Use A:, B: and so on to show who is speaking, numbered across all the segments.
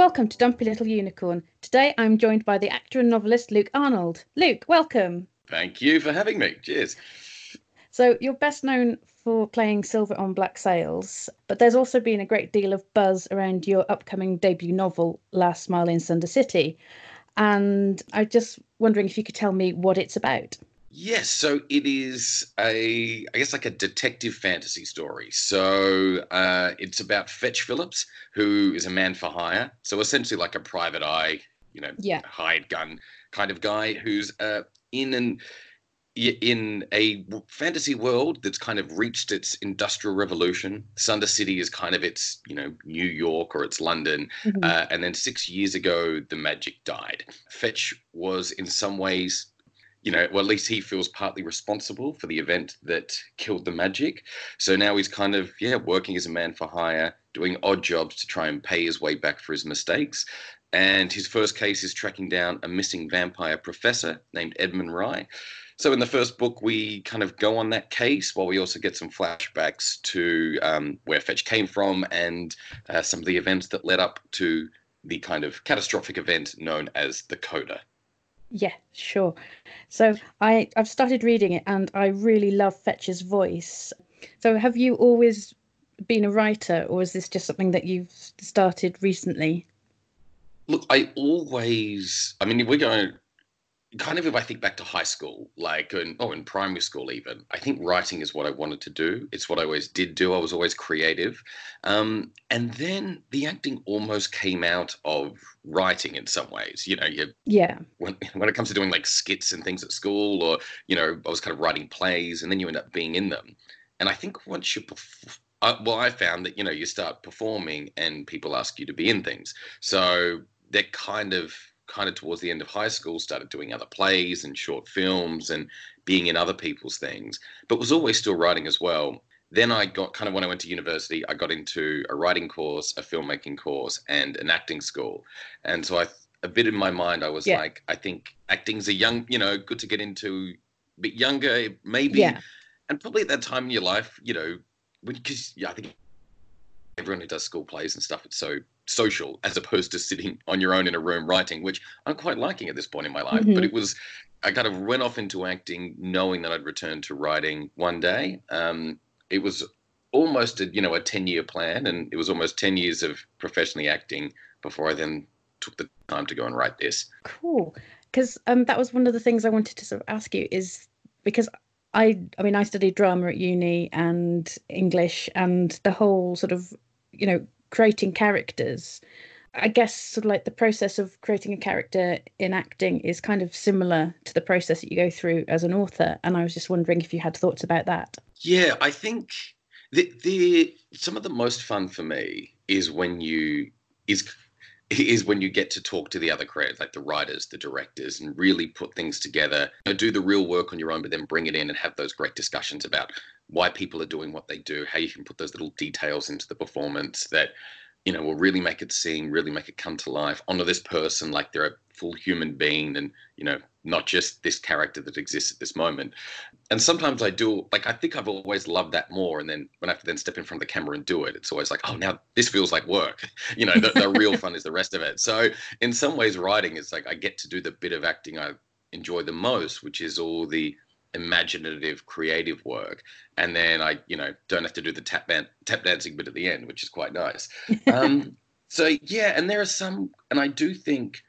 A: Welcome to Dumpy Little Unicorn. Today I'm joined by the actor and novelist Luke Arnold. Luke, welcome.
B: Thank you for having me. Cheers.
A: So, you're best known for playing Silver on Black Sails, but there's also been a great deal of buzz around your upcoming debut novel, Last Smile in Sunder City. And I'm just wondering if you could tell me what it's about.
B: Yes, so it is a, I guess, like a detective fantasy story. So uh, it's about Fetch Phillips, who is a man for hire. So essentially, like a private eye, you know,
A: Yeah.
B: hired gun kind of guy who's uh, in an in a fantasy world that's kind of reached its industrial revolution. Sunder City is kind of its, you know, New York or its London.
A: Mhm.
B: Uh, and then six years ago, the magic died. Fetch was, in some ways, you know, well, at least he feels partly responsible for the event that killed the magic. So now he's kind of, yeah, working as a man for hire, doing odd jobs to try and pay his way back for his mistakes. And his first case is tracking down a missing vampire professor named Edmund Rye. So in the first book, we kind of go on that case while we also get some flashbacks to um, where Fetch came from and uh, some of the events that led up to the kind of catastrophic event known as the Coda.
A: Yeah, sure. So I I've started reading it and I really love Fetch's voice. So have you always been a writer or is this just something that you've started recently?
B: Look, I always, I mean, we're going, kind of if I think back to high school, like, in, oh, in primary school even, I think writing is what I wanted to do. It's what I always did do. I was always creative. Um, and then the acting almost came out of writing in some ways. You know, you
A: Yeah.
B: when when it comes to doing like skits and things at school, or you know, I was kind of writing plays, and then you end up being in them. And I think once you, perf- uh, well, I found that you know you start performing, and people ask you to be in things. So they're kind of kind of towards the end of high school started doing other plays and short films and being in other people's things, but was always still writing as well. Then I got kind of when I went to university, I got into a writing course, a filmmaking course, and an acting school. And so I a bit in my mind, I was
A: Yeah.
B: like, I think acting's a young, you know, good to get into a bit younger, maybe,
A: Yeah.
B: and probably at that time in your life, you know, because yeah, I think everyone who does school plays and stuff, it's so social as opposed to sitting on your own in a room writing, which I'm quite liking at this point in my life. But
A: Mhm.
B: it was, I kind of went off into acting knowing that I'd return to writing one day. Um, it was almost a you know a 10 year plan and it was almost 10 years of professionally acting before i then took the time to go and write this
A: Cool. Because um, that was one of the things I wanted to sort of ask you is because I, I mean, I studied drama at uni and English and the whole sort of, you know, creating characters. I guess sort of like the process of creating a character in acting is kind of similar to the process that you go through as an author. And I was just wondering if you had thoughts about that.
B: yeah i think the, the some of the most fun for me is when you is is when you get to talk to the other creators like the writers the directors and really put things together. You know, do the real work on your own but then bring it in and have those great discussions about why people are doing what they do how you can put those little details into the performance that you know will really make it sing really make it come to life honor this person like they're a full human being and you know not just this character that exists at this moment and sometimes I do like I think I've always loved that more. And then when I have to then step in front of the camera and do it, it's always like, oh, now this feels like work. You know, the, the real fun is the rest of it. So in some ways, writing is like I get to do the bit of acting I enjoy the most, which is all the imaginative, creative work. And then I, you know, don't have to do the tap band, tap dancing bit at the end, which is quite nice. Um, so yeah, and there are some, and I do think.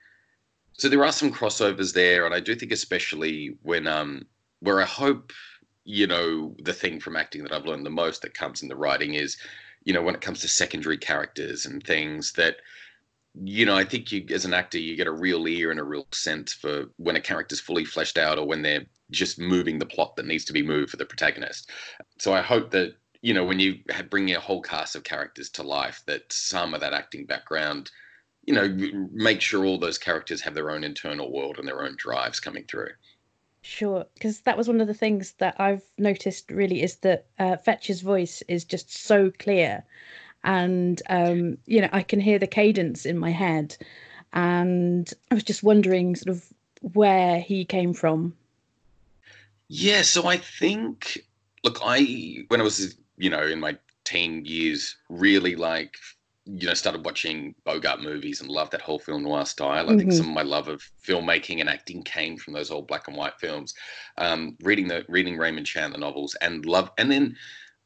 B: So there are some crossovers there, and I do think especially when um where I hope, you know, the thing from acting that I've learned the most that comes in the writing is, you know, when it comes to secondary characters and things that, you know, I think you as an actor you get a real ear and a real sense for when a character's fully fleshed out or when they're just moving the plot that needs to be moved for the protagonist. So I hope that you know when you bring a whole cast of characters to life that some of that acting background you know make sure all those characters have their own internal world and their own drives coming through
A: Sure, because that was one of the things that I've noticed really is that uh, Fetch's voice is just so clear, and um, you know I can hear the cadence in my head, and I was just wondering sort of where he came from.
B: Yeah, so I think, look, I when I was you know in my teen years, really like you know, started watching Bogart movies and loved that whole film noir style. I mm-hmm. think some of my love of filmmaking and acting came from those old black and white films. Um, reading the reading Raymond Chandler novels and love, and then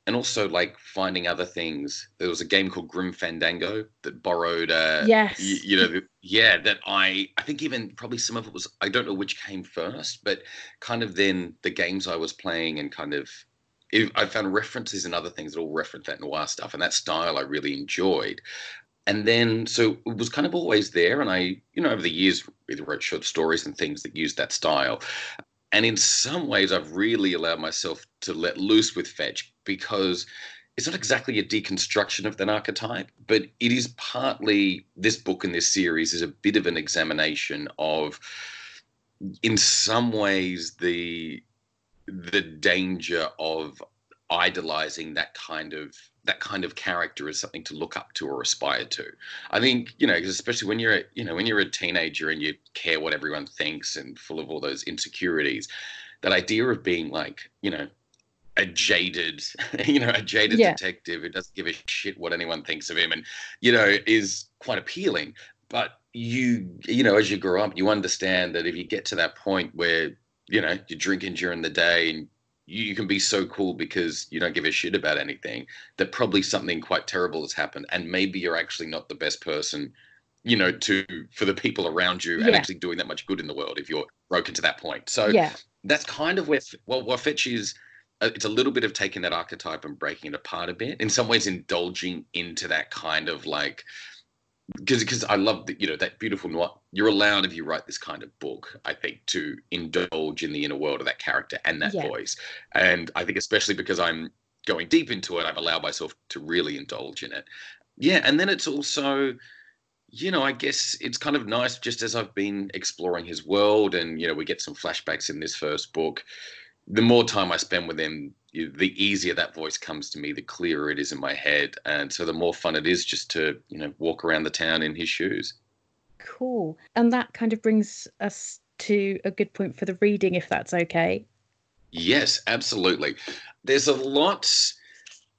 B: and also like finding other things. There was a game called Grim Fandango that borrowed, uh,
A: yes,
B: you, you know, yeah, that I I think even probably some of it was I don't know which came first, but kind of then the games I was playing and kind of I found references and other things that all reference that noir stuff, and that style I really enjoyed. And then, so it was kind of always there. And I, you know, over the years, either wrote short stories and things that used that style. And in some ways, I've really allowed myself to let loose with Fetch because it's not exactly a deconstruction of that archetype, but it is partly this book and this series is a bit of an examination of, in some ways, the the danger of idolizing that kind of that kind of character as something to look up to or aspire to. I think you know, especially when you're a, you know when you're a teenager and you care what everyone thinks and full of all those insecurities, that idea of being like you know a jaded you know a jaded yeah. detective who doesn't give a shit what anyone thinks of him and you know is quite appealing. But you you know as you grow up, you understand that if you get to that point where you know you're drinking during the day and you can be so cool because you don't give a shit about anything that probably something quite terrible has happened and maybe you're actually not the best person you know to for the people around you yeah. and actually doing that much good in the world if you're broken to that point so
A: yeah
B: that's kind of where well what fetch is uh, it's a little bit of taking that archetype and breaking it apart a bit in some ways indulging into that kind of like because because I love that you know that beautiful noir. You're allowed if you write this kind of book, I think, to indulge in the inner world of that character and that yeah. voice. And I think especially because I'm going deep into it, I've allowed myself to really indulge in it. Yeah, and then it's also, you know, I guess it's kind of nice just as I've been exploring his world, and you know, we get some flashbacks in this first book. The more time I spend with him, the easier that voice comes to me, the clearer it is in my head, and so the more fun it is just to you know walk around the town in his shoes.
A: Cool, and that kind of brings us to a good point for the reading, if that's okay.
B: Yes, absolutely. There's a lot.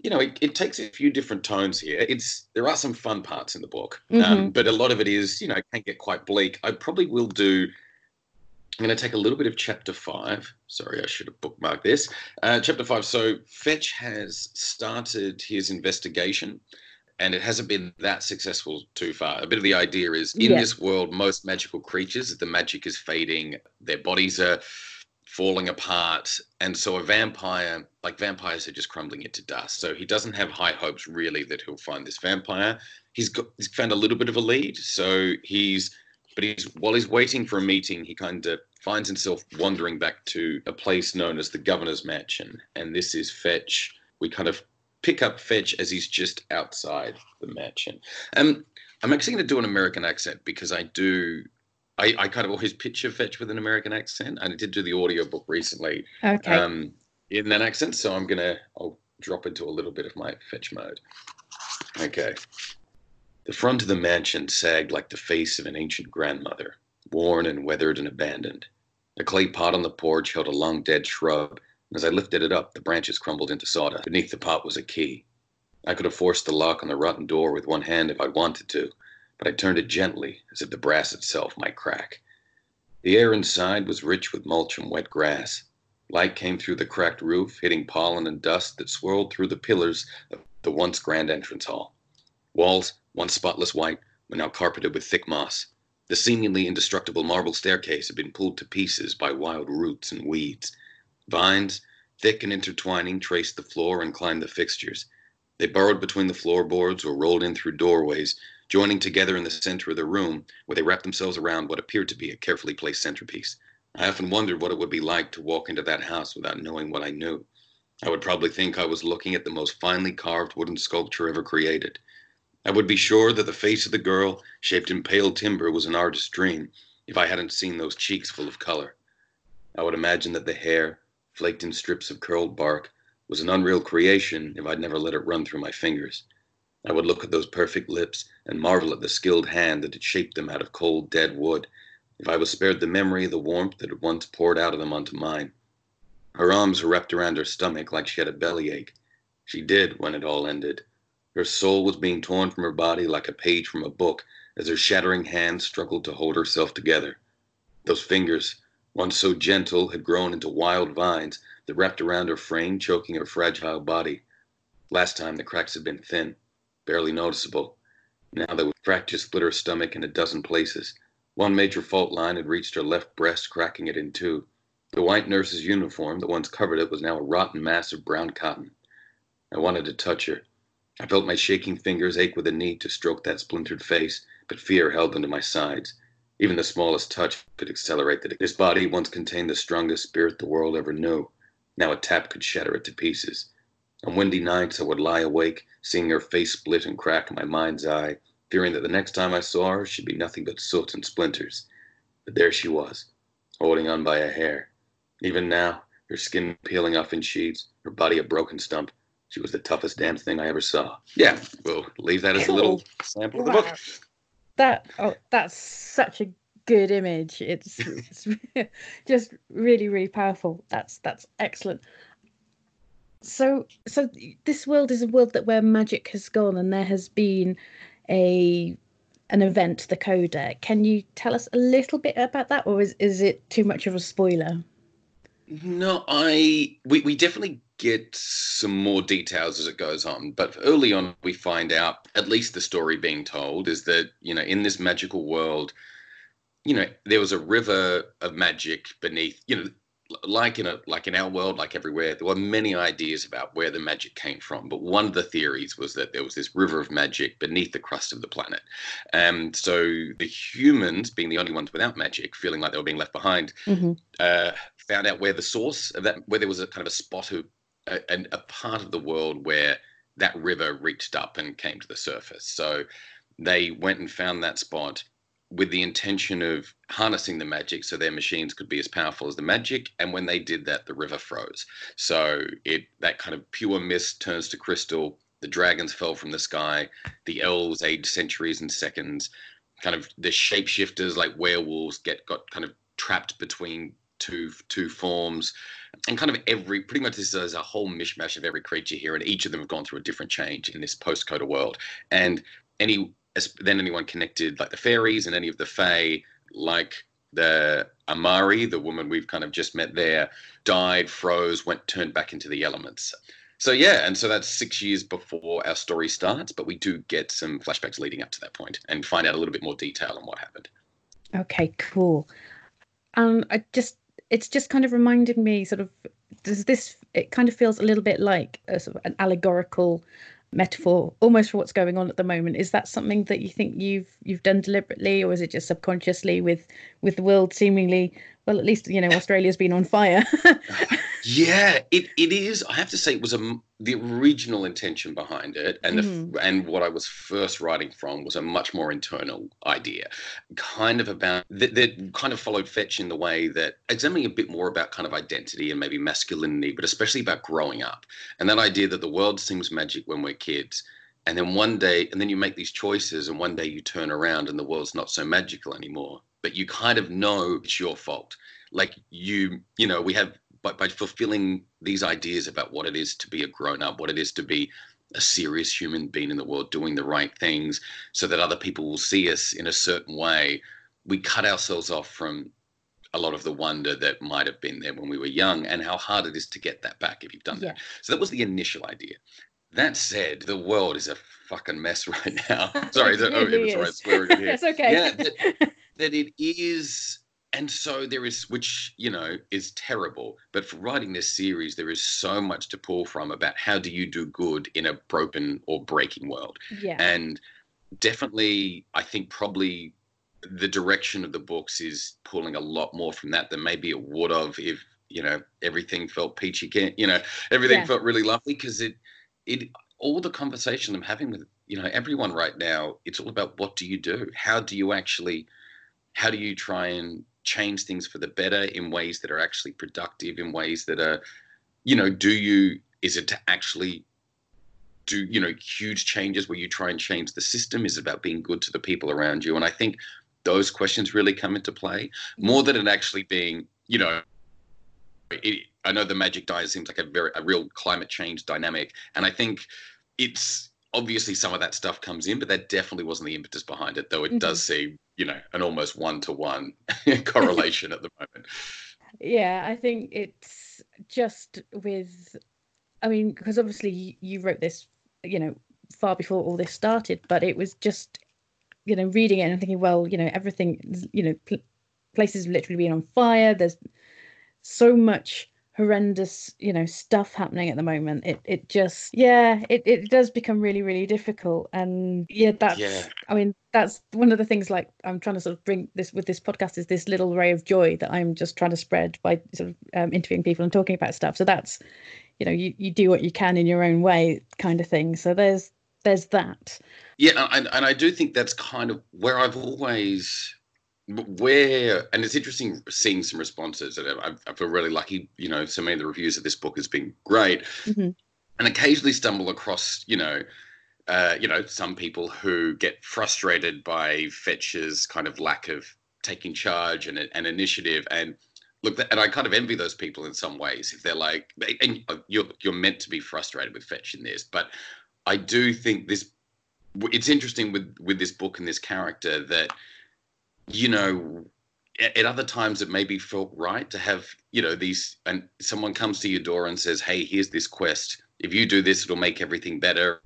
B: You know, it, it takes a few different tones here. It's there are some fun parts in the book, um, mm-hmm. um, but a lot of it is you know can get quite bleak. I probably will do I'm going to take a little bit of chapter five. Sorry, I should have bookmarked this. Uh, chapter five. So Fetch has started his investigation, and it hasn't been that successful too far. A bit of the idea is in yeah. this world, most magical creatures, the magic is fading, their bodies are falling apart, and so a vampire, like vampires, are just crumbling into dust. So he doesn't have high hopes really that he'll find this vampire. He's got he's found a little bit of a lead, so he's but he's while he's waiting for a meeting, he kind of finds himself wandering back to a place known as the Governor's Mansion, and this is Fetch. We kind of pick up Fetch as he's just outside the mansion. Um, I'm actually going to do an American accent because I do. I, I kind of always picture Fetch with an American accent, and I did do the audiobook recently
A: okay. um,
B: in that accent. So I'm gonna I'll drop into a little bit of my Fetch mode. Okay. The front of the mansion sagged like the face of an ancient grandmother, worn and weathered and abandoned. A clay pot on the porch held a long dead shrub, and as I lifted it up, the branches crumbled into sawdust. Beneath the pot was a key. I could have forced the lock on the rotten door with one hand if I'd wanted to, but I turned it gently, as if the brass itself might crack. The air inside was rich with mulch and wet grass. Light came through the cracked roof, hitting pollen and dust that swirled through the pillars of the once grand entrance hall. Walls, once spotless white, were now carpeted with thick moss. The seemingly indestructible marble staircase had been pulled to pieces by wild roots and weeds. Vines, thick and intertwining, traced the floor and climbed the fixtures. They burrowed between the floorboards or rolled in through doorways, joining together in the center of the room, where they wrapped themselves around what appeared to be a carefully placed centerpiece. I often wondered what it would be like to walk into that house without knowing what I knew. I would probably think I was looking at the most finely carved wooden sculpture ever created. I would be sure that the face of the girl, shaped in pale timber, was an artist's dream if I hadn't seen those cheeks full of color. I would imagine that the hair, flaked in strips of curled bark, was an unreal creation if I'd never let it run through my fingers. I would look at those perfect lips and marvel at the skilled hand that had shaped them out of cold, dead wood, if I was spared the memory of the warmth that had once poured out of them onto mine. Her arms were wrapped around her stomach like she had a bellyache. She did when it all ended. Her soul was being torn from her body like a page from a book as her shattering hands struggled to hold herself together. Those fingers, once so gentle, had grown into wild vines that wrapped around her frame, choking her fragile body. Last time the cracks had been thin, barely noticeable. Now they would fracture split her stomach in a dozen places. One major fault line had reached her left breast, cracking it in two. The white nurse's uniform that once covered it was now a rotten mass of brown cotton. I wanted to touch her. I felt my shaking fingers ache with a need to stroke that splintered face, but fear held them to my sides. Even the smallest touch could accelerate the. This body once contained the strongest spirit the world ever knew. Now a tap could shatter it to pieces. On windy nights, I would lie awake, seeing her face split and crack in my mind's eye, fearing that the next time I saw her she'd be nothing but soot and splinters. But there she was, holding on by a hair. Even now, her skin peeling off in sheets, her body a broken stump, she was the toughest damn thing I ever saw. Yeah, we'll leave that as a little sample of the book.
A: That oh, that's such a good image. It's, it's just really, really powerful. That's that's excellent. So, so this world is a world that where magic has gone, and there has been a an event, the Coda. Can you tell us a little bit about that, or is is it too much of a spoiler?
B: No, I we, we definitely get some more details as it goes on. But early on, we find out at least the story being told is that you know in this magical world, you know there was a river of magic beneath. You know, like in a like in our world, like everywhere, there were many ideas about where the magic came from. But one of the theories was that there was this river of magic beneath the crust of the planet, and so the humans, being the only ones without magic, feeling like they were being left behind, mm-hmm. uh, found out where the source of that, where there was a kind of a spot of a, a part of the world where that river reached up and came to the surface. So they went and found that spot with the intention of harnessing the magic so their machines could be as powerful as the magic. And when they did that the river froze. So it that kind of pure mist turns to crystal. The dragons fell from the sky. The elves aged centuries and seconds kind of the shapeshifters like werewolves get got kind of trapped between two two forms and kind of every pretty much this is a whole mishmash of every creature here and each of them have gone through a different change in this post coda world. And any then anyone connected like the fairies and any of the fae like the amari the woman we've kind of just met there died froze went turned back into the elements. So yeah and so that's six years before our story starts but we do get some flashbacks leading up to that point and find out a little bit more detail on what happened.
A: Okay cool. Um i just it's just kind of reminding me sort of does this it kind of feels a little bit like a sort of an allegorical metaphor almost for what's going on at the moment. Is that something that you think you've you've done deliberately or is it just subconsciously with with the world seemingly well at least you know australia's been on fire.
B: Yeah it, it is. I have to say it was a the original intention behind it and mm-hmm. the, and what i was first writing from was a much more internal idea kind of about that, that kind of followed fetch in the way that examining a bit more about kind of identity and maybe masculinity but especially about growing up and that idea that the world seems magic when we're kids and then one day and then you make these choices and one day you turn around and the world's not so magical anymore but you kind of know it's your fault like you you know we have by, by fulfilling these ideas about what it is to be a grown up, what it is to be a serious human being in the world, doing the right things, so that other people will see us in a certain way. We cut ourselves off from a lot of the wonder that might have been there when we were young, and how hard it is to get that back if you've done yeah. that. So that was the initial idea. That said, the world is a fucking mess right now. Sorry, that, oh, it right swearing here.
A: It's okay.
B: Yeah, that, that it is and so there is which you know is terrible but for writing this series there is so much to pull from about how do you do good in a broken or breaking world
A: yeah
B: and definitely i think probably the direction of the books is pulling a lot more from that than maybe it would have if you know everything felt peachy you know everything yeah. felt really lovely because it it all the conversation i'm having with you know everyone right now it's all about what do you do? How do you actually how do you try and change things for the better in ways that are actually productive in ways that are you know do you is it to actually do you know huge changes where you try and change the system? Is about being good to the people around you? And i think those questions really come into play more mm-hmm. than it actually being you know it, i know the magic diet seems like a very a real climate change dynamic and i think it's obviously some of that stuff comes in, but that definitely wasn't the impetus behind it, though it mm-hmm. does seem, you know, an almost one to one correlation at the moment.
A: Yeah, I think it's just with, I mean, because obviously you wrote this, you know, far before all this started, but it was just, you know, reading it and thinking, well, you know, everything, you know, pl- places literally being on fire. There's so much horrendous you know stuff happening at the moment. It it just yeah it, it does become really really difficult. And yeah that's yeah. i mean that's one of the things like i'm trying to sort of bring this with this podcast is this little ray of joy that i'm just trying to spread by sort of um, interviewing people and talking about stuff. So that's you know you, you do what you can in your own way kind of thing. So there's there's that.
B: Yeah and, and i do think that's kind of where i've always where and it's interesting seeing some responses and I, I, feel really lucky you know so many of the reviews of this book has been great mm-hmm. and occasionally stumble across you know uh, you know some people who get frustrated by fetch's kind of lack of taking charge and, and initiative and look and i kind of envy those people in some ways if they're like and you're you're meant to be frustrated with fetch in this but i do think this it's interesting with with this book and this character that you know, at other times it maybe felt right to have, you know, these, and someone comes to your door and says, hey, here's this quest. If you do this, it'll make everything better.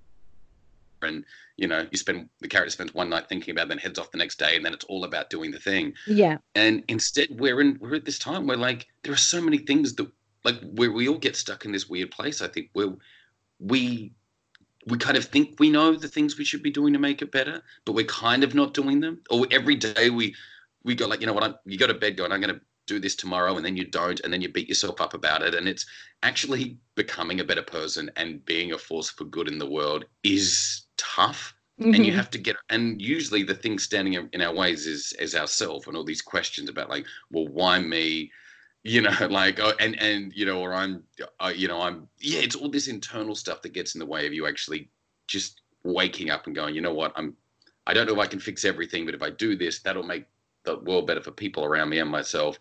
B: And, you know, you spend, the character spends one night thinking about it, then heads off the next day, and then it's all about doing the thing.
A: Yeah.
B: And instead, we're in, we're at this time where, like, there are so many things that, like, where we all get stuck in this weird place, I think, where we we kind of think we know the things we should be doing to make it better, but we're kind of not doing them. Or every day we we go like, you know what, I'm, you go to bed going, I'm going to do this tomorrow, and then you don't, and then you beat yourself up about it. And it's actually becoming a better person and being a force for good in the world is tough. Mm-hmm. And you mm-hmm. have to get, and usually the thing standing in our ways is is ourself, and all these questions about like, well, why me? You know like oh, and and you know or i'm uh, you know i'm yeah it's all this internal stuff that gets in the way of you actually just waking up and going you know what? I'm i don't know if i can fix everything but if i do this that'll make the world better for people around me and myself.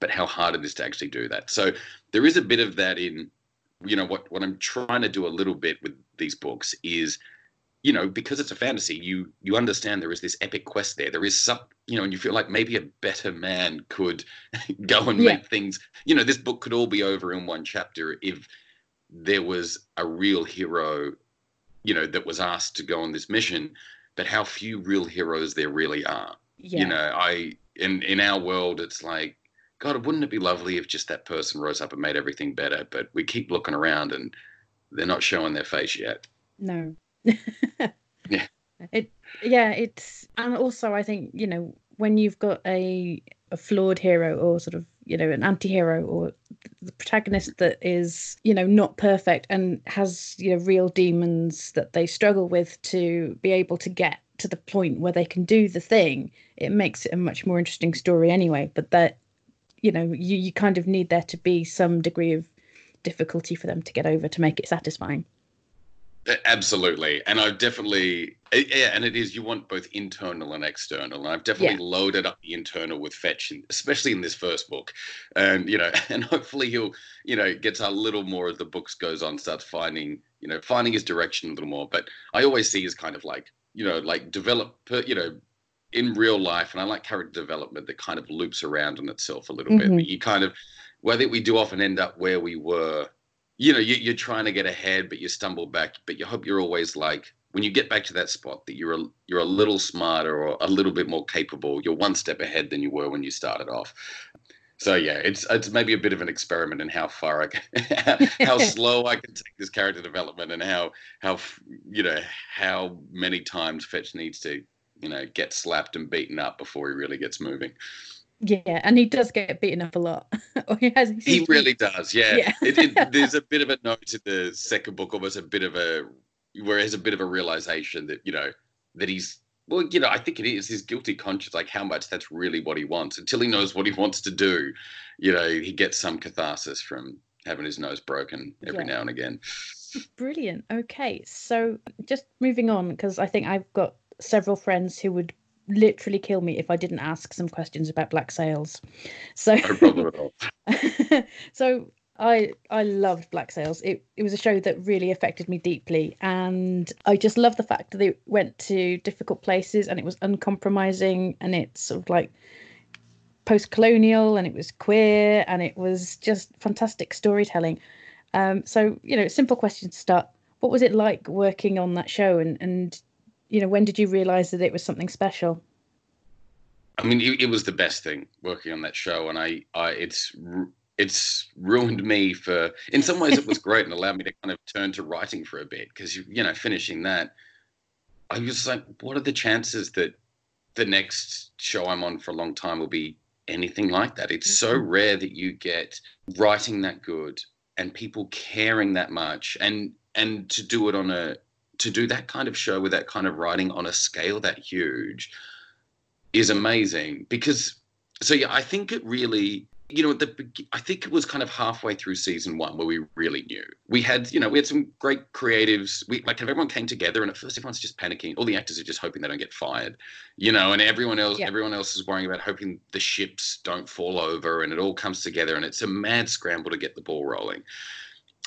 B: But how hard it is to actually do that. So there is a bit of that in you know what what i'm trying to do a little bit with these books is you know, because it's a fantasy, you you understand there is this epic quest there. There is some, you know, and you feel like maybe a better man could go and yeah. make things. You know, this book could all be over in one chapter if there was a real hero, you know, that was asked to go on this mission. But how few real heroes there really are. Yeah. You know, I in in our world, it's like, God, wouldn't it be lovely if just that person rose up and made everything better? But we keep looking around and they're not showing their face yet.
A: No,
B: yeah.
A: It yeah, it's and also I think, you know, when you've got a a flawed hero or sort of, you know, an anti-hero or the protagonist that is, you know, not perfect and has, you know, real demons that they struggle with to be able to get to the point where they can do the thing, it makes it a much more interesting story anyway. But that, you know, you, you kind of need there to be some degree of difficulty for them to get over to make it satisfying.
B: Absolutely, and I've definitely yeah, and it is you want both internal and external. And I've definitely yeah. loaded up the internal with Fetch, especially in this first book, and you know, and hopefully he'll you know gets a little more as the books goes on, starts finding you know finding his direction a little more. But I always see as kind of like you know like develop you know in real life, and I like character development that kind of loops around on itself a little mm-hmm. bit. You kind of well, I think we do often end up where we were you know you, are trying to get ahead but you stumble back but you hope you're always like when you get back to that spot that you're a, you're a little smarter or a little bit more capable you're one step ahead than you were when you started off. So yeah it's it's maybe a bit of an experiment in how far i can how slow i can take this character development and how how you know how many times fetch needs to you know get slapped and beaten up before he really gets moving
A: yeah, and he does get beaten up a lot. or oh, he has.
B: He really does. Yeah. yeah. it, it, there's a bit of a note in the second book, almost a bit of a where there's a bit of a realization that you know that he's well, you know, I think it is his guilty conscience, like how much that's really what he wants. Until he knows what he wants to do, you know, he gets some catharsis from having his nose broken every yeah. now and again.
A: Brilliant. Okay, so just moving on because I think I've got several friends who would literally kill me if I didn't ask some questions about black sails. So,
B: no problem at all.
A: so I I loved Black Sails. It it was a show that really affected me deeply, and I just love the fact that it went to difficult places and it was uncompromising and it's sort of like post-colonial and it was queer and it was just fantastic storytelling. Um, so you know, simple question to start. What was it like working on that show, and and you know, when did you realise that it was something special?
B: I mean, it, it, was the best thing working on that show, and I, I, it's it's ruined me for. In some ways, it was great and allowed me to kind of turn to writing for a bit because you, you know, finishing that, I was like, what are the chances that the next show I'm on for a long time will be anything like that? It's so mm-hmm. rare that you get writing that good and people caring that much, and and to do it on a to do that kind of show with that kind of writing on a scale that huge is amazing because so yeah i think it really you know, the I think it was kind of halfway through season one where we really knew. We had, you know, we had some great creatives. We like everyone came together, and at first everyone's just panicking. All the actors are just hoping they don't get fired, you know, and everyone else, yeah. everyone else is worrying about hoping the ships don't fall over, and it all comes together, and it's a mad scramble to get the ball rolling.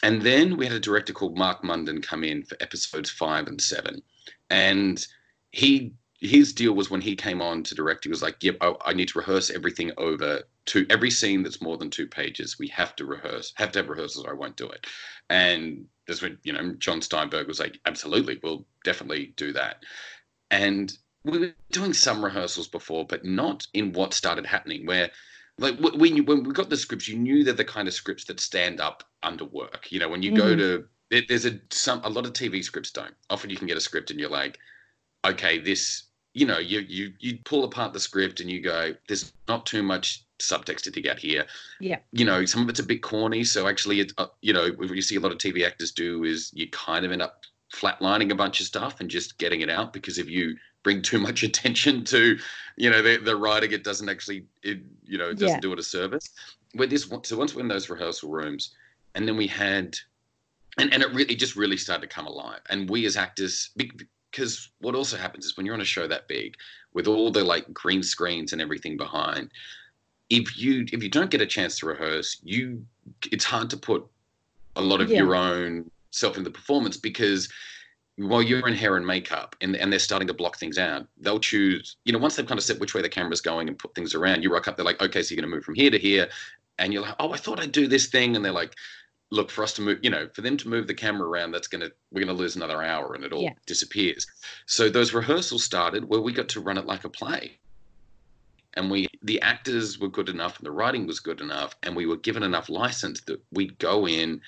B: And then we had a director called Marc Munden come in for episodes five and seven, and he his deal was when he came on to direct, he was like, "Yep, I, I, need to rehearse everything over to every scene that's more than two pages. We have to rehearse, have to have rehearsals, or I won't do it." And that's when you know John Steinberg was like, "Absolutely, we'll definitely do that." And we were doing some rehearsals before, but not in what started happening. Where like when you when we got the scripts, you knew they're the kind of scripts that stand up under work. You know, when you mm-hmm. go to there's a some a lot of TV scripts don't. Often you can get a script and you're like, okay, this you know, you you you pull apart the script and you go, there's not too much subtext to dig out here.
A: Yeah.
B: You know, some of it's a bit corny. So actually, it, uh, you know, what you see a lot of TV actors do is you kind of end up flatlining a bunch of stuff and just getting it out because if you bring too much attention to, you know, the, the writing, it doesn't actually, it, you know, it doesn't yeah. do it a service. Where this, so once we're in those rehearsal rooms, and then we had, and, and it really just really started to come alive. And we as actors, because what also happens is when you're on a show that big with all the like green screens and everything behind if you if you don't get a chance to rehearse you it's hard to put a lot of yeah. your own self in the performance because while you're in hair and makeup and, and they're starting to block things out, they'll choose, you know, once they've kind of set which way the camera's going and put things around, you rock up, they're like, okay, so you're going to move from here to here. And you're like, oh, I thought I'd do this thing. And they're like, look for us to move you know for them to move the camera around that's going to we're going to lose another hour and it all yeah. disappears so those rehearsals started where we got to run it like a play and we the actors were good enough and the writing was good enough and we were given enough license that we'd go in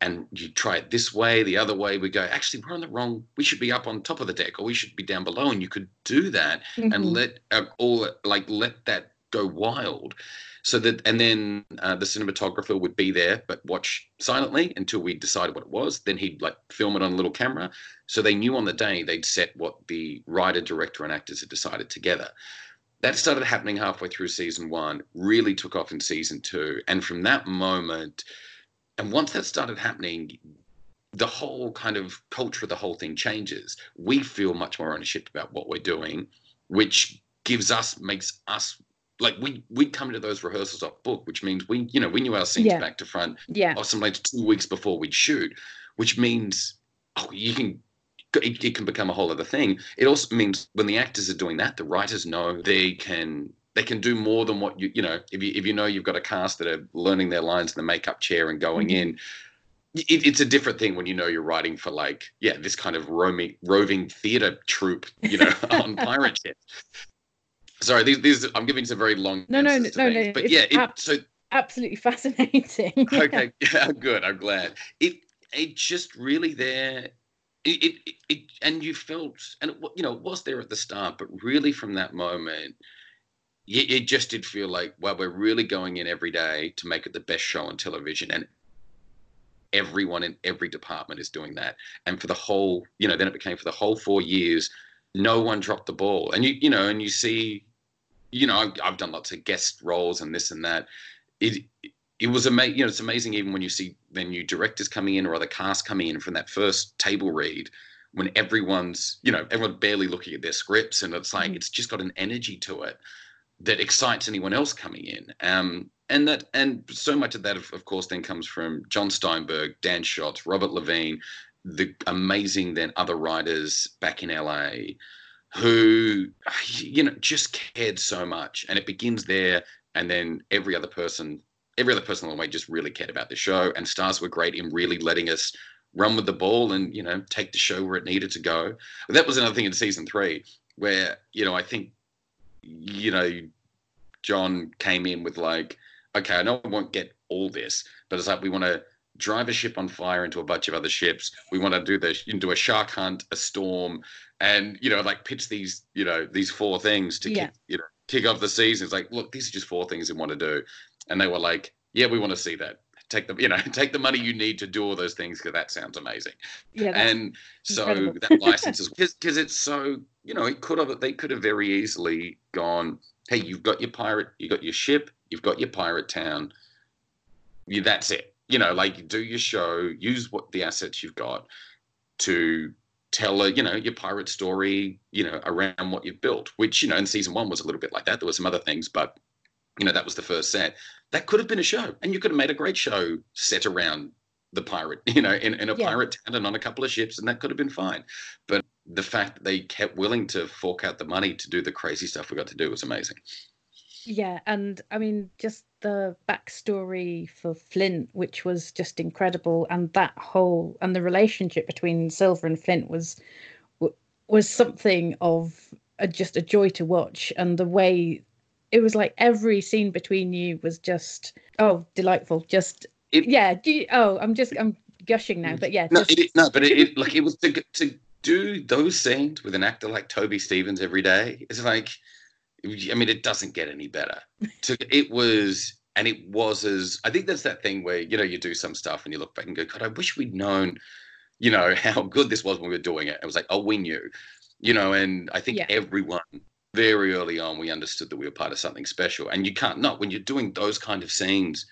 B: and you try it this way the other way we go actually we're on the wrong we should be up on top of the deck or we should be down below and you could do that mm-hmm. and let uh, all like let that go wild. So that and then uh, the cinematographer would be there but watch silently until we decided what it was. Then he'd like film it on a little camera. So they knew on the day they'd set what the writer director and actors had decided together. That started happening halfway through season one really took off in season two. And from that moment and once that started happening the whole kind of culture of the whole thing changes. We feel much more ownership about what we're doing which gives us makes us like we we come to those rehearsals off book, which means we you know we knew our scenes yeah. back to front.
A: Yeah.
B: Or sometimes two weeks before we'd shoot, which means oh you can it, it, can become a whole other thing. It also means when the actors are doing that, the writers know they can they can do more than what you you know if you if you know you've got a cast that are learning their lines in the makeup chair and going mm-hmm. in. It, it's a different thing when you know you're writing for like yeah this kind of roaming roving theater troupe you know on pirate ship Sorry, these these I'm giving some very long.
A: No, no, no, no, no.
B: But yeah, it, so
A: absolutely fascinating.
B: okay, yeah, good. I'm glad. It it just really there. It, it, it and you felt and it, you know it was there at the start, but really from that moment, it, it just did feel like well we're really going in every day to make it the best show on television, and everyone in every department is doing that. And for the whole, you know, then it became for the whole four years, no one dropped the ball. And you, you know, and you see you know, I've, I've done lots of guest roles and this and that. It it was amazing. You know, it's amazing even when you see the new directors coming in or other cast coming in from that first table read when everyone's you know everyone's barely looking at their scripts and it's like mm. it's just got an energy to it that excites anyone else coming in. Um, and that and so much of that of, of course then comes from John Steinberg, Dan Shotz, Robert Levine, the amazing then other writers back in LA who you know just cared so much. And it begins there and then every other person every other person along the way just really cared about the show. And Starz were great in really letting us run with the ball and you know take the show where it needed to go. But that was another thing in season three where you know i think you know john came in with like okay i know i won't get all this but it's like we want to drive a ship on fire into a bunch of other ships. We want to do the into a shark hunt, a storm, and you know, like pitch these, you know, these four things to
A: Yeah.
B: kick, you know, kick off the season. It's like, look, these are just four things we want to do, and they were like, yeah, we want to see that. Take the, you know, take the money you need to do all those things because that sounds amazing.
A: Yeah,
B: and so
A: incredible.
B: that license is because it's so, you know, it could have they could have very easily gone, hey, you've got your pirate, you've got your ship, you've got your pirate town. You, that's it you know, like do your show, use what the assets you've got to tell a, you know, your pirate story, you know, around what you've built, which, you know, in season one was a little bit like that. There were some other things, but you know, that was the first set. That could have been a show. And you could have made a great show set around the pirate, you know, in, in a
A: Yeah.
B: pirate town and on a couple of ships, and that could have been fine. But the fact that they kept willing to fork out the money to do the crazy stuff we got to do was amazing.
A: Yeah, and I mean, just the backstory for Flint, which was just incredible, and that whole and the relationship between Silver and Flint was was something of a, just a joy to watch, and the way it was like every scene between you was just oh delightful. Just
B: It-
A: yeah, do you, oh I'm just I'm gushing now, but yeah,
B: No,
A: just,
B: it, is- no, but it, it like it was to to do those scenes with an actor like Toby Stephens every day. It's like, I mean, it doesn't get any better. It was, and it was as I think there's that thing where you know you do some stuff and you look back and go, God, I wish we'd known, you know, how good this was when we were doing it. It was like, oh, we knew, you know, and I think
A: Yeah.
B: everyone very early on we understood that we were part of something special, and you can't not when you're doing those kind of scenes.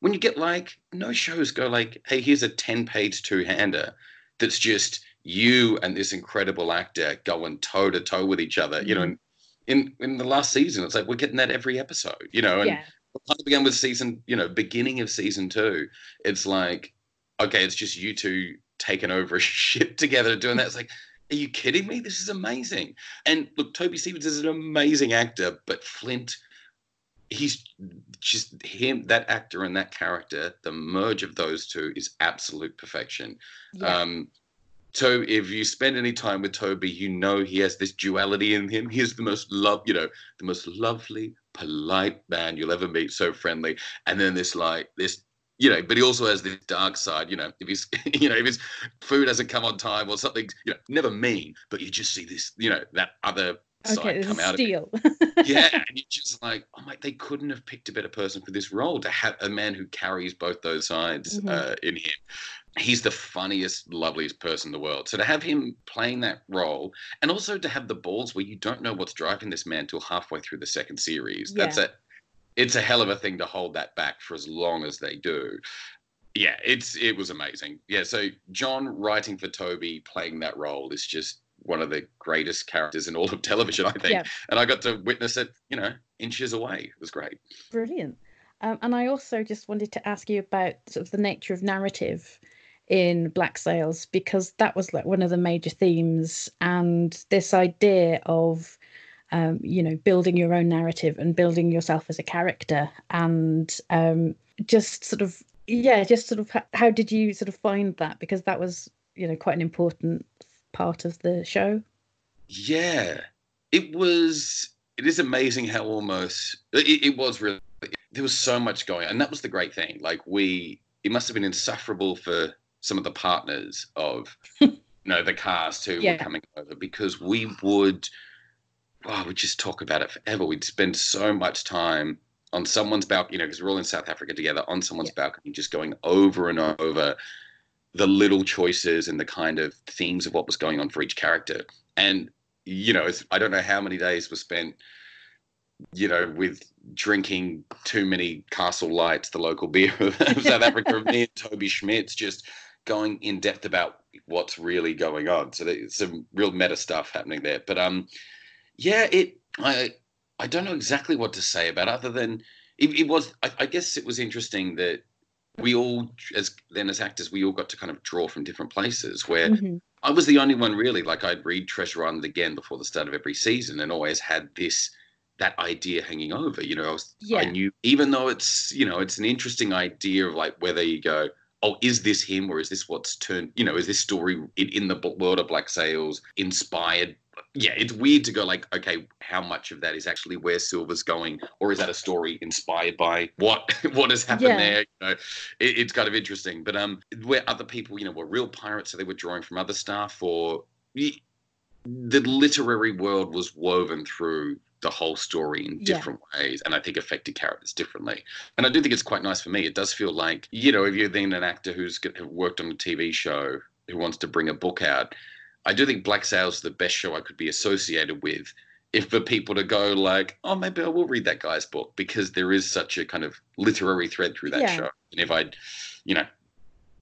B: When you get like no shows go like, hey, here's a ten page two hander that's just you and this incredible actor going toe to toe with each other. You know,
A: Mhm.
B: In in the last season, it's like we're getting that every episode. You know, and
A: yeah,
B: of began with season, you know, beginning of season two. It's like, okay, it's just you two taking over a ship together doing that. It's like, are you kidding me? This is amazing. And look, Toby Stephens is an amazing actor, but Flint, he's just him, that actor and that character, the merge of those two is absolute perfection.
A: yeah,
B: Um, so if you spend any time with Toby, you know he has this duality in him. He is the most love, you know, the most lovely, polite man you'll ever meet, so friendly. And then this like this, you know, but he also has this dark side, you know, if he's you know, if his food hasn't come on time or something, you know, never mean, but you just see this, you know, that other
A: okay,
B: side come out of him
A: steel.
B: yeah, and you're just like, oh my, they couldn't have picked a better person for this role to have a man who carries both those sides
A: Mhm.
B: uh, in him. He's the funniest, loveliest person in the world. So to have him playing that role, and also to have the balls where you don't know what's driving this man till halfway through the second series, that's a, it's a hell of a thing to hold that back for as long as they do. Yeah, it's it was amazing. Yeah, so John writing for Toby, playing that role is just one of the greatest characters in all of television, I think
A: Yeah.
B: and I got to witness it, you know, inches away. It was great.
A: Brilliant. Um, and I also just wanted to ask you about sort of the nature of narrative in Black Sails because that was like one of the major themes, and this idea of um, you know building your own narrative and building yourself as a character, and um, just sort of yeah, just sort of h- how did you sort of find that because that was you know quite an important part of the show.
B: Yeah, it was. It is amazing how almost it, it was really. There was so much going, and that was the great thing. Like we, it must have been insufferable for some of the partners of, you know, the cast who
A: Yeah.
B: were coming over because we would, oh, we'd just talk about it forever. We'd spend so much time on someone's balcony, you know, because we're all in South Africa together, on someone's balcony, just going over and over the little choices and the kind of themes of what was going on for each character. And you know, it's, I don't know how many days were spent, you know, with drinking too many Castle Lites, the local beer of South Africa, me and Toby Schmitz just going in depth about what's really going on. So there's some real meta stuff happening there. But um, yeah, it I I don't know exactly what to say about it other than it, it was. I, I guess it was interesting that we all, as then as actors, we all got to kind of draw from different places. Where
A: Mhm.
B: I was the only one really. Like I'd read Treasure Island again before the start of every season, and always had this that idea hanging over. You know, I, was, I knew even though it's you know it's an interesting idea of like whether you go, oh, is this him or is this what's turned? You know, is this story in, in the world of Black Sails inspired? Yeah, it's weird to go like, okay, how much of that is actually where Silver's going, or is that a story inspired by what what has happened
A: Yeah.
B: there? You know, it, it's kind of interesting. But um, where other people, you know, were real pirates, so they were drawing from other stuff, or the literary world was woven through the whole story in
A: Yeah.
B: different ways, and I think affected characters differently. And I do think it's quite nice for me. It does feel like, you know, if you're then an actor who's worked on a TV show who wants to bring a book out, I do think Black Sails is the best show I could be associated with. If for people to go like, oh, maybe I will read that guy's book because there is such a kind of literary thread through that
A: Yeah.
B: show. And if I'd, you know,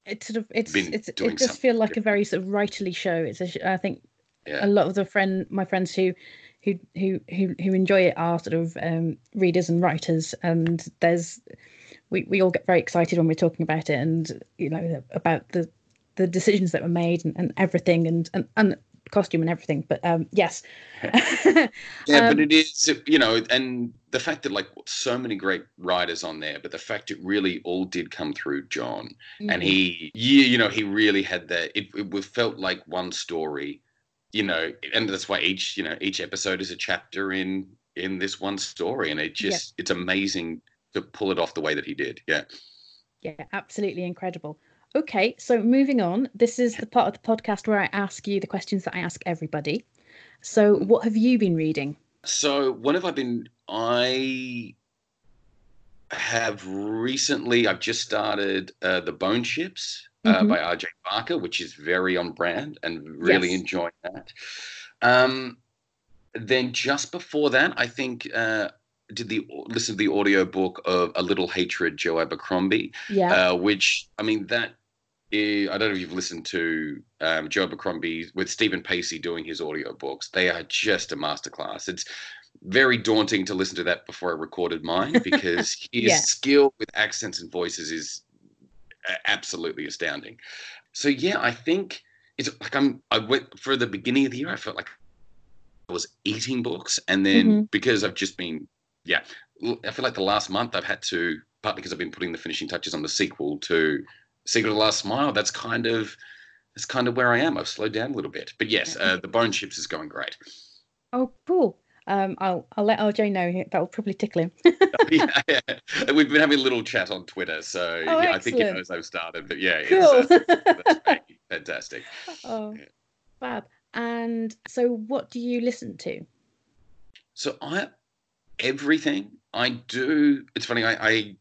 A: It's sort of it's
B: Been
A: it's it does
B: something
A: feel like a very sort of writerly show. It's a sh- I think
B: Yeah.
A: a lot of the friend my friends who who who who who enjoy it are sort of um, readers and writers, and there's we we all get very excited when we're talking about it, and you know about the the decisions that were made and, and everything, and, and and costume and everything. But um, yes,
B: Yeah,
A: Um,
B: but it is, you know, and the fact that like so many great writers on there, but the fact it really all did come through John, and he, you, you know, he really had that. It, it felt like one story, you know, and that's why each, you know, each episode is a chapter in in this one story, and it
A: Yeah.
B: just, it's amazing to pull it off the way that he did. Yeah.
A: Yeah, absolutely incredible. Okay, so moving on. This is the part of the podcast where I ask you the questions that I ask everybody. So, what have you been reading?
B: So what have I been? I have recently. I've just started uh, the Bone Ships uh,
A: Mhm.
B: by R.J. Barker, which is very on brand and really
A: Yes.
B: enjoying that. Um, then just before that, I think uh, did the listen to the audio book of A Little Hatred, Joe Abercrombie,
A: Yeah,
B: uh, which I mean that. i- I don't know if you've listened to um, Joe Abercrombie with Steven Pacey doing his audio books. They are just a masterclass. It's very daunting to listen to that before I recorded mine because his
A: Yeah.
B: skill with accents and voices is absolutely astounding. So yeah, I think it's like I'm. I went for the beginning of the year. I felt like I was eating books, and then
A: Mhm.
B: because I've just been, yeah, I feel like the last month I've had to partly because I've been putting the finishing touches on the sequel to Secret of the Last Smile. That's kind of that's kind of where I am. I've slowed down a little bit, but yes, uh, the Bone Ships is going great.
A: Oh, cool. Um, I'll I'll let RJ know. That will probably tickle him.
B: yeah, yeah. We've been having a little chat on Twitter, so
A: Oh,
B: yeah, I think he knows I've started. But yeah,
A: cool.
B: it's, uh, fantastic.
A: oh,
B: Yeah.
A: fab. And so, what do you listen to?
B: So I everything I do. It's funny. I, I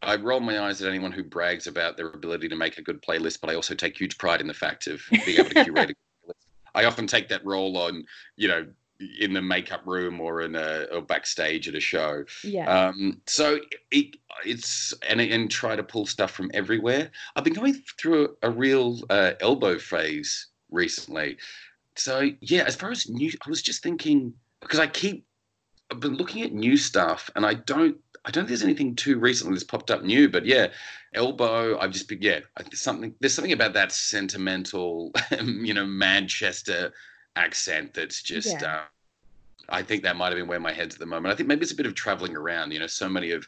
B: I roll my eyes at anyone who brags about their ability to make a good playlist, but I also take huge pride in the fact of being able to curate a good playlist. I often take that role on, you know, in the makeup room or in a or backstage at a show.
A: Yeah.
B: Um, so it, it's and and try to pull stuff from everywhere. I've been going through a, a real uh, elbow phase recently. So yeah, as far as new, I was just thinking because I keep I've been looking at new stuff and I don't I don't think there's anything too recently that's popped up new. But yeah, elbow. I've just been yeah. There's something there's something about that sentimental, you know, Manchester accent that's just.
A: Yeah.
B: Uh, I think that might have been where my head's at the moment. I think maybe it's a bit of traveling around. You know, so many of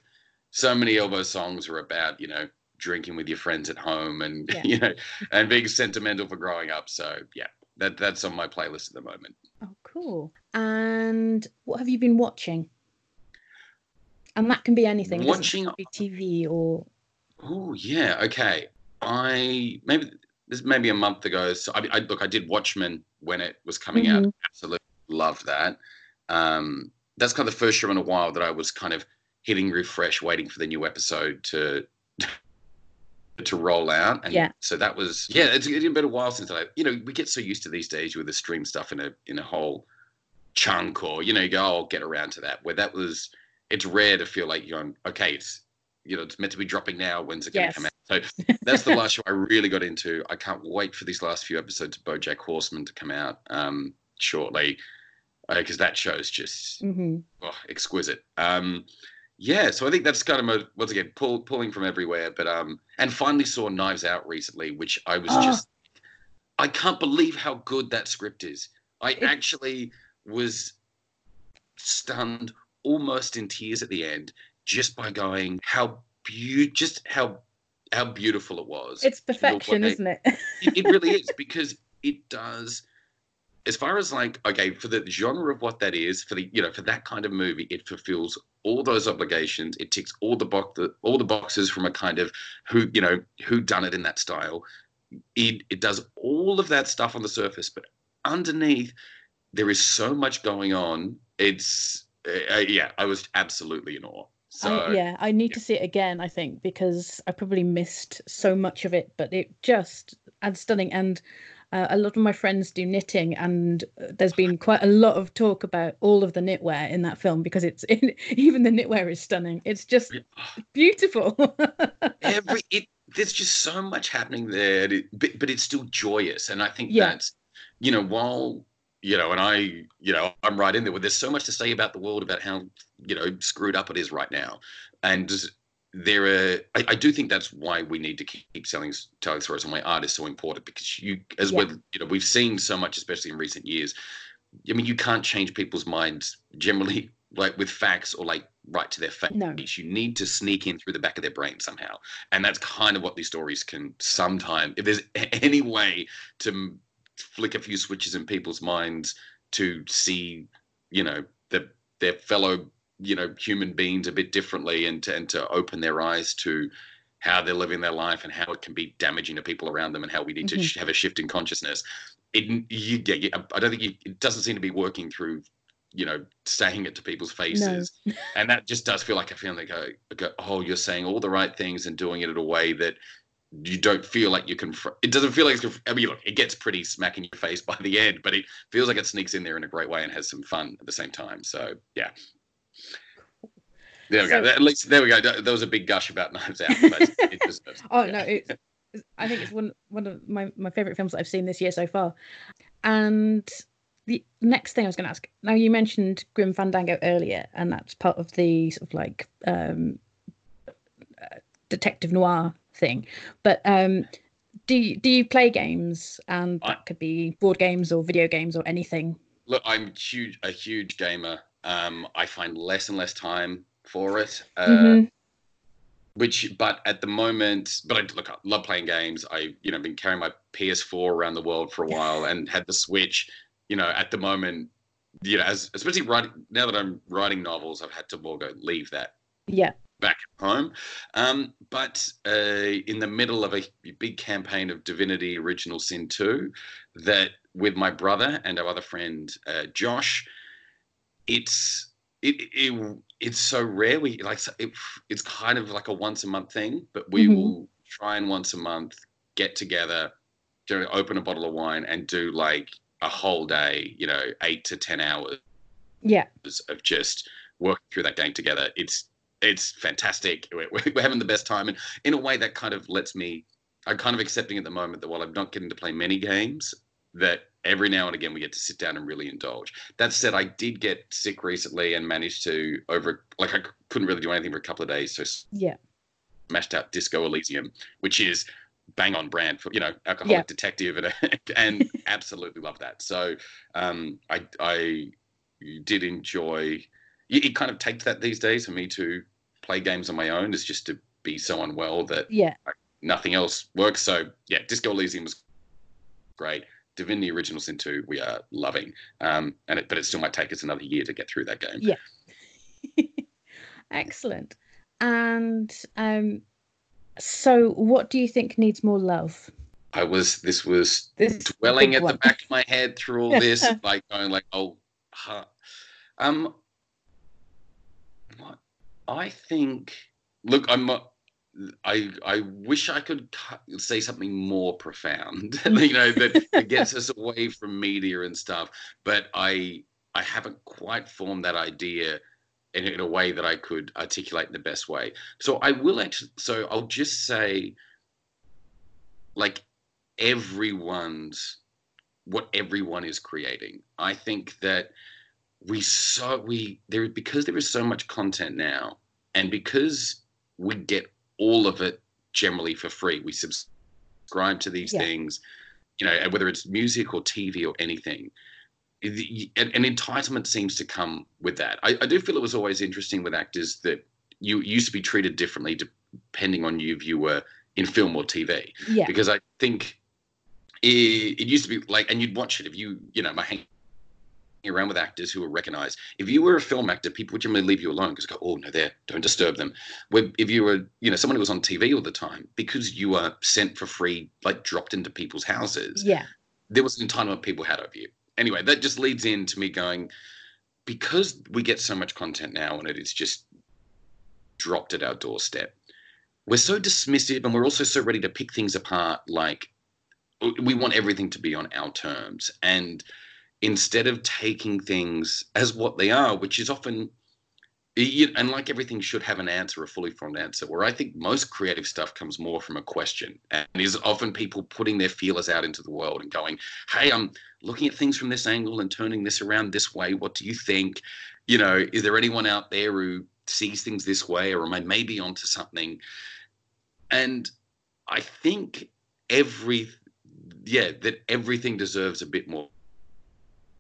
B: so many elbow songs are about you know drinking with your friends at home and
A: Yeah.
B: you know and being sentimental for growing up. So yeah, that that's on my playlist at the moment.
A: Oh, cool. And what have you been watching? And that can be anything.
B: Watching
A: be TV or
B: Oh yeah, okay. I maybe this maybe a month ago. So I, I look, I did Watchmen when it was coming out.
A: Mhm.
B: Absolutely loved that. Um, that's kind of the first show in a while that I was kind of hitting refresh, waiting for the new episode to to roll out. And
A: Yeah.
B: so that was yeah. It's, it's been a while since I you know we get so used to these days with the stream stuff in a in a whole chunk or you know you go oh, I'll get around to that. Where that was it's rare to feel like you're on okay it's you know it's meant to be dropping now when's it going to come out so that's the last show i really got into i can't wait for these last few episodes of bojack horseman to come out um shortly because that show's just
A: Mhm.
B: oh, exquisite um yeah, so I think that's kind of once again pull, pulling from everywhere. But um, and finally saw Knives Out recently, which I was
A: Oh.
B: just, I can't believe how good that script is. I
A: It-
B: actually was stunned, almost in tears at the end, just by going how beau- just how how beautiful it was.
A: It's perfection, isn't it?
B: it, it really is because it does as far as like okay for the genre of what that is for the you know for that kind of movie it fulfills all those obligations. It ticks all the box the, all the boxes from a kind of who you know who done it in that style. It it does all of that stuff on the surface but underneath there is so much going on. It's uh, yeah i was absolutely in awe so
A: I, yeah, I need to see it again. I think because I probably missed so much of it, but it just and stunning. And uh, a lot of my friends do knitting, and uh, there's been quite a lot of talk about all of the knitwear in that film because it's even the knitwear is stunning. It's just beautiful.
B: every it there's just so much happening there but, but it's still joyous and i think
A: Yeah.
B: that's you know while you know and i you know i'm right in there. Where there's so much to say about the world about how you know screwed up it is right now. And there are I, I do think that's why we need to keep selling telling stories and why art is so important because you as
A: Yeah.
B: well you know we've seen so much especially in recent years. I mean you can't change people's minds generally like with facts or like right to their face.
A: No.
B: you need to sneak in through the back of their brain somehow. And that's kind of what these stories can sometimes if there's any way to flick a few switches in people's minds to see you know the, their fellow you know human beings a bit differently and to, and to open their eyes to how they're living their life and how it can be damaging to people around them and how we need to
A: Mhm.
B: sh- have a shift in consciousness. It you, yeah, you- i don't think you, it doesn't seem to be working through you know saying it to people's faces. And that just does feel like a feeling like oh you're saying all the right things and doing it in a way that you don't feel like you can it doesn't feel like it's, conf- i mean look it gets pretty smack in your face by the end but it feels like it sneaks in there in a great way and has some fun at the same time so yeah there we
A: So-
B: go at least there we go there was a big gush about knives out just
A: Oh
B: yeah.
A: no, it's, I think it's one one of my my favorite films that I've seen this year so far. And the next thing I was going to ask. Now you mentioned Grim Fandango earlier, and that's part of the sort of like um, detective noir thing. But um, do you, do you play games? And
B: I-
A: that could be board games or video games or anything.
B: look i'm huge a huge gamer um i find less and less time for it uh
A: Mhm.
B: which but at the moment but i look i love playing games i you know been carrying my ps4 around the world for a while and had the switch you know at the moment you know as especially writing now that i'm writing novels i've had to more go leave that
A: Yeah.
B: Back home um but uh in the middle of a big campaign of divinity original sin 2 that with my brother and our other friend uh, josh it's it, it it's so rare. We like it, it's kind of like a once a month thing, but we
A: Mhm.
B: will try and once a month get together, do open a bottle of wine and do like a whole day, you know, eight to ten hours
A: Yeah.
B: of just working through that game together. It's it's fantastic. We're, we're having the best time, and in a way that kind of lets me. I'm kind of accepting at the moment that while I'm not getting to play many games, that every now and again we get to sit down and really indulge. That said, I did get sick recently and managed to over like I couldn't really do anything for a couple of days, so
A: Yeah.
B: Mashed out Disco Elysium, which is bang on brand for you know alcoholic
A: Yeah.
B: detective and and absolutely love that. So um, I I did enjoy. It it kind of takes that these days for me to play games on my own. Is just to be so unwell that
A: Yeah.
B: nothing else works. So yeah, Disco Elysium was great. Divinity Original Sin 2, we are loving. Um, and it, but it still might take us another year to get through that game.
A: Yeah. Excellent. And um, so, what do you think needs more love?
B: I was this was
A: This is
B: dwelling at the back of my head through all this, like going like, oh, huh. um, I think. Look, I'm. I I wish I could say something more profound, you know, that, that gets us away from media and stuff. But I I haven't quite formed that idea in, in a way that I could articulate in the best way. So I will actually. So I'll just say, like everyone's what everyone is creating. I think that we so we there because there is so much content now and because we get all of it generally for free, we subscribe to these
A: Yeah.
B: things, you know, whether it's music or TV or anything. the- An an entitlement seems to come with that. I, I do feel it was always interesting with actors that you used to be treated differently depending on you if you were in film or TV
A: Yeah.
B: because I think it, it used to be like, and you'd watch it if you, you know, my around with actors who were recognized. If you were a film actor, people would generally leave you alone because go, oh no, there, don't disturb them. Where if you were, you know, someone who was on TV all the time, because you were sent for free, like dropped into people's houses,
A: Yeah.
B: there was an entitlement people had over you. Anyway, that just leads into me going, because we get so much content now and it is just dropped at our doorstep, we're so dismissive and we're also so ready to pick things apart. Like, we want everything to be on our terms. And instead of taking things as what they are, which is often, and like everything should have an answer, a fully formed answer, where I think most creative stuff comes more from a question and is often people putting their feelers out into the world and going, hey, I'm looking at things from this angle and turning this around this way. What do you think? You know, is there anyone out there who sees things this way or am I maybe onto something? And I think every, yeah, that everything deserves a bit more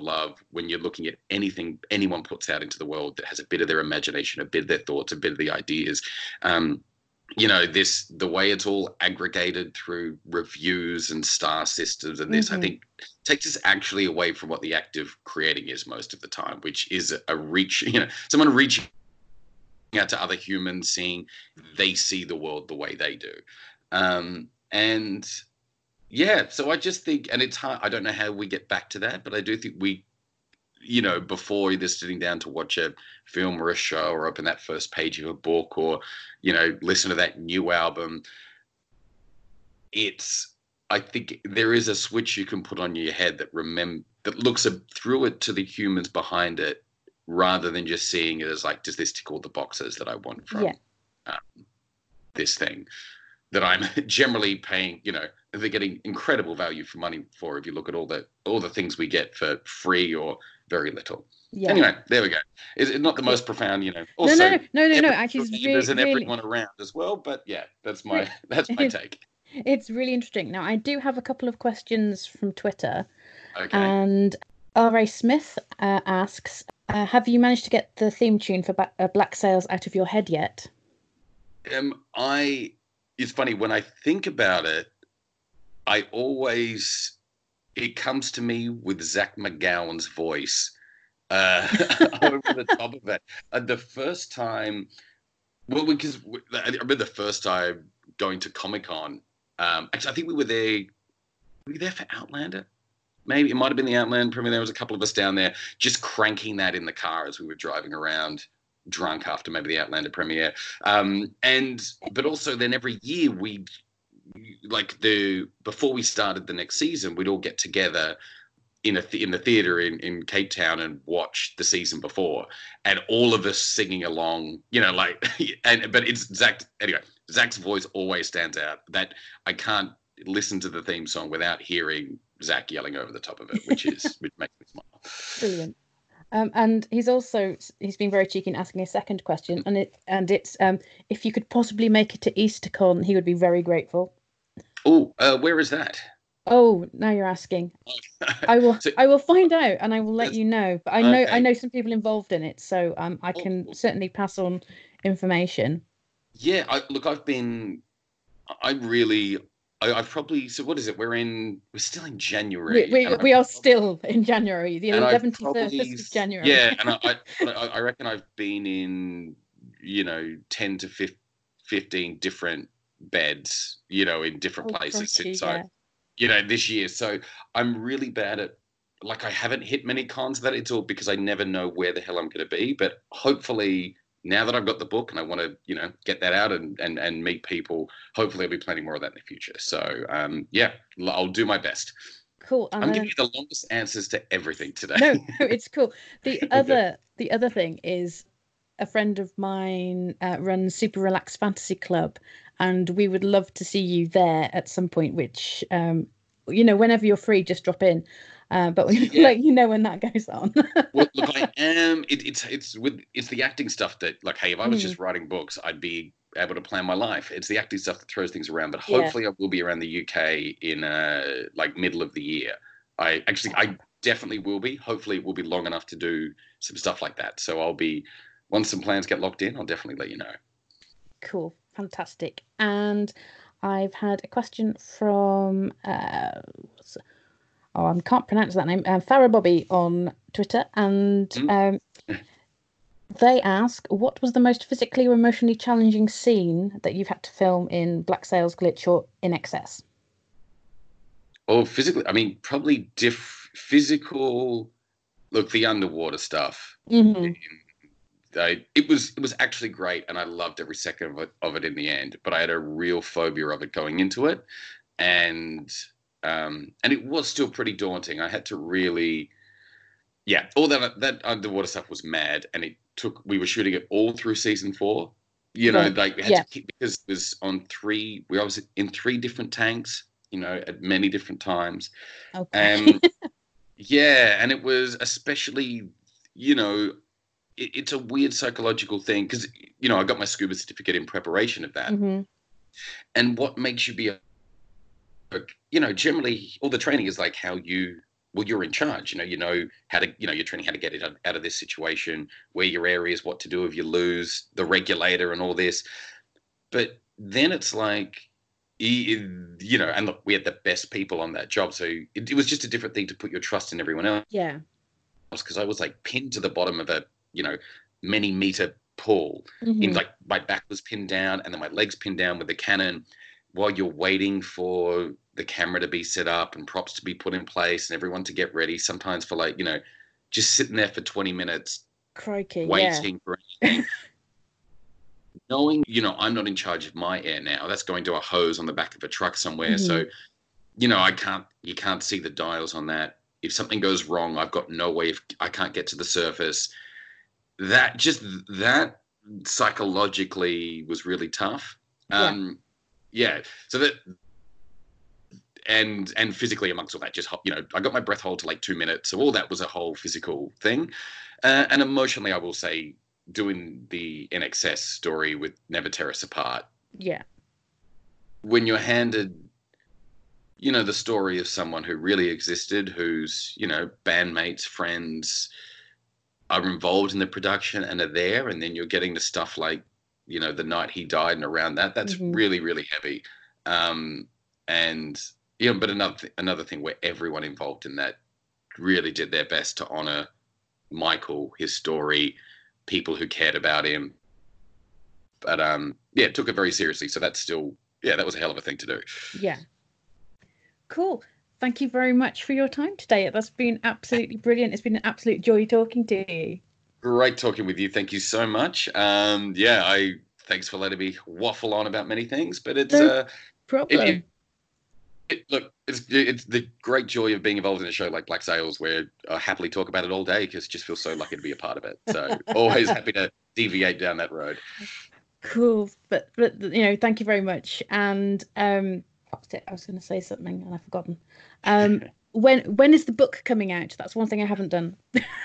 B: love when you're looking at anything anyone puts out into the world that has a bit of their imagination, a bit of their thoughts, a bit of the ideas. Um, you know, this the way it's all aggregated through reviews and star systems and this, I
A: Mhm.
B: think takes us actually away from what the act of creating is most of the time, which is a reach, you know, someone reaching out to other humans, seeing they see the world the way they do. Um, and yeah, so I just think, and it's hard. I don't know how we get back to that, but I do think we, you know, before either sitting down to watch a film or a show or open that first page of a book or, you know, listen to that new album, it's, I think there is a switch you can put on your head that remember that looks a, through it to the humans behind it, rather than just seeing it as like, does this tick all the boxes that I want from
A: Yeah.
B: um, this thing that I'm generally paying, you know, they're getting incredible value for money for if you look at all the all the things we get for free or very little.
A: Yeah.
B: Anyway, there we go. It's not the most profound, you know.
A: no,
B: Also,
A: no, no, no, no, no. Actually, it's really,
B: and
A: really,
B: everyone around as well. But yeah, that's my that's my take.
A: it's really interesting. Now, I do have a couple of questions from Twitter,
B: Okay.
A: and R.A. Smith uh, asks, uh, "Have you managed to get the theme tune for ba- uh, Black Sails out of your head yet?"
B: Um, I it's funny when I think about it, I always it comes to me with Zach McGowan's voice uh, over the top of it. And the first time, well, because I remember the first time going to Comic Con. Um, actually, I think we were there. Were we there for Outlander? Maybe it might have been the Outlander premiere. There was a couple of us down there just cranking that in the car as we were driving around drunk after maybe the Outlander premiere. Um, and but also then every year we like the before we started the next season, we'd all get together in a th- in the theater in, in Cape Town and watch the season before, and all of us singing along. You know, like and but it's Zach anyway. Zach's voice always stands out. That I can't listen to the theme song without hearing Zach yelling over the top of it, which is which makes me smile.
A: Brilliant. Um, and he's also he's been very cheeky in asking a second question, and it and it's um, if you could possibly make it to EasterCon, he would be very grateful.
B: Oh, uh, where is that?
A: Oh, now you're asking. I will
B: So-
A: I will find out and I will let you know. But I know I know some people involved in it, so um, I can
B: Oh.
A: certainly pass on information.
B: Yeah, I, look, I've been, I really, I, I've probably. So what is it? We're in, we're still in January.
A: We, we, we are still in January, the 11th to
B: probably
A: 31st of January.
B: Yeah, and I, I, I reckon I've been in, you know, ten to fif- fifteen different beds, you know, in different
A: Oh,
B: places since I, you know, this year. So I'm really bad at. Like I haven't hit many cons that it's all because I never know where the hell I'm going to be. But hopefully, now that I've got the book and I want to, you know, get that out and and and meet people, hopefully I'll be planning more of that in the future. So um, yeah, I'll do my best.
A: Cool. And
B: I'm
A: then-
B: giving you the longest answers to everything today.
A: no, no, it's cool. The other the other thing is a friend of mine uh, runs Super Relaxed Fantasy Club, and we would love to see you there at some point. Which um, you know, whenever you're free, just drop in. Uh, but we
B: Yeah.
A: let you know when that goes on.
B: well, look, I am. It, it's it's with it's the acting stuff that like, hey, if I was
A: Mm.
B: just writing books, I'd be able to plan my life. It's the acting stuff that throws things around. But
A: Yeah.
B: hopefully, I will be around the UK in uh like middle of the year. I actually, I definitely will be. Hopefully, it will be long enough to do some stuff like that. So I'll be once some plans get locked in, I'll definitely let you know.
A: Cool, fantastic. And I've had a question from uh, what's- oh, I can't pronounce that name. Um, Farah Bobby on Twitter, and um, they ask, "What was the most physically or emotionally challenging scene that you've had to film in Black Sails Glitch or INXS?"
B: Oh, physically, I mean, probably diff physical. Look, the underwater stuff.
A: hmm
B: I, it was it was actually great, and I loved every second of it, of it in the end. But I had a real phobia of it going into it, and um, and it was still pretty daunting. I had to really, yeah, all that that underwater stuff was mad, and it took. We were shooting it all through season four. You know,
A: Right.
B: like we had
A: Yeah.
B: to keep because it was on three. We was in three different tanks. You know, at many different times.
A: Okay.
B: Um, yeah, and it was especially, you know, it, it's a weird psychological thing because you know I got my scuba certificate in preparation of that,
A: hmm
B: and what makes you be a, you know, generally all the training is like how you. Well, you're in charge. You know, you know how to. You know, you're training how to get it out of this situation, where your areas, what to do if you lose the regulator, and all this. But then it's like, you know, and look, we had the best people on that job, so it, it was just a different thing to put your trust in everyone else
A: Yeah.
B: because I was like pinned to the bottom of a you know many meter pool.
A: Mhm.
B: In like my back was pinned down and then my legs pinned down with the cannon while you're waiting for the camera to be set up and props to be put in place and everyone to get ready. Sometimes for like you know just sitting there for 20 minutes
A: Crikey. Yeah.
B: waiting for anything. Knowing, you know, I'm not in charge of my air now. That's going to a hose on the back of a truck somewhere. So, you know, I can't, you can't see the dials on that. If something goes wrong, I've got no way of, I can't get to the surface. That just, that psychologically was really tough.
A: Yeah.
B: Um, yeah. Yeah, so that, and and physically amongst all that, just you know, I got my breath hold to like two minutes. So all that was a whole physical thing, uh, and emotionally, I will say, doing the INXS story with Never Tear Us Apart,
A: Yeah.
B: when you're handed, you know, the story of someone who really existed, whose you know bandmates, friends are involved in the production and are there, and then you're getting the stuff like, you know, the night he died and around that. That's
A: Mhm.
B: really really heavy, um, and yeah, but another th- another thing where everyone involved in that really did their best to honor Michael, his story, people who cared about him. But um, yeah, took it very seriously. So that's still yeah, that was a hell of a thing to do.
A: Yeah. Cool. Thank you very much for your time today. That's been absolutely brilliant. It's been an absolute joy talking to you.
B: Great talking with you. Thank you so much. Um, yeah, I thanks for letting me waffle on about many things, but it's
A: No
B: uh,
A: Problem.
B: it, it, it, look, it's it's the great joy of being involved in a show like Black Sails, where I happily talk about it all day because just feel so lucky to be a part of it. So always happy to deviate down that road.
A: cool. But but you know, thank you very much. And um was it? I was gonna say something and I've forgotten. Um when when is the book coming out? That's one thing I haven't done.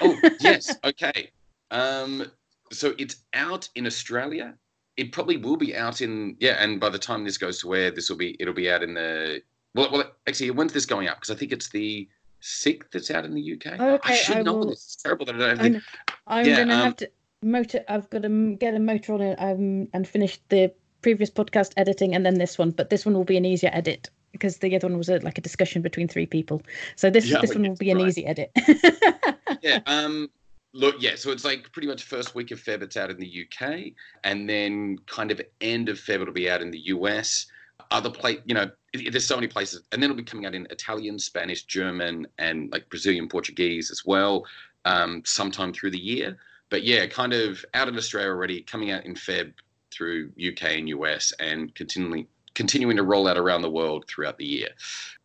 B: Oh yes, okay. Um, so it's out in Australia. It probably will be out in yeah, and by the time this goes to air, this will be it'll be out in the well. Well, actually, when's this going out? Because I think it's the sixth that's out in the UK. I
A: Okay,
B: should
A: I
B: know
A: will-
B: this. It's terrible that I don't
A: I know. I'm
B: Yeah,
A: gonna
B: um,
A: have to motor I've got to get a motor on it um and finish the previous podcast editing and then this one, but this one will be an easier edit because the other one was a, like a discussion between three people. So this
B: Yeah,
A: this one will be an
B: right.
A: easy edit.
B: yeah. Um, look, yeah. So it's like pretty much first week of Feb. It's out in the UK, and then kind of end of Feb it'll be out in the US. Other place, you know, there's so many places, and then it'll be coming out in Italian, Spanish, German, and like Brazilian Portuguese as well. Um, sometime through the year, but yeah, kind of out in Australia already, coming out in Feb through UK and US, and continually continuing to roll out around the world throughout the year.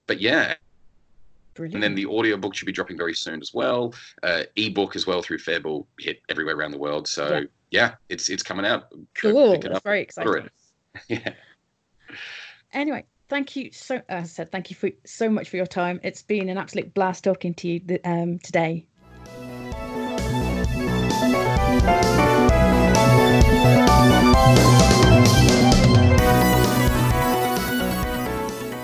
B: But yeah,
A: Brilliant.
B: and then the audiobook should be dropping very soon as well. Uh, ebook as well through Feb hit everywhere around the world. So
A: Yeah.
B: yeah, it's it's coming out.
A: Cool.
B: it
A: That's very exciting.
B: it. Yeah.
A: Anyway, thank you so. As I said, thank you for so much for your time. It's been an absolute blast talking to you um, today.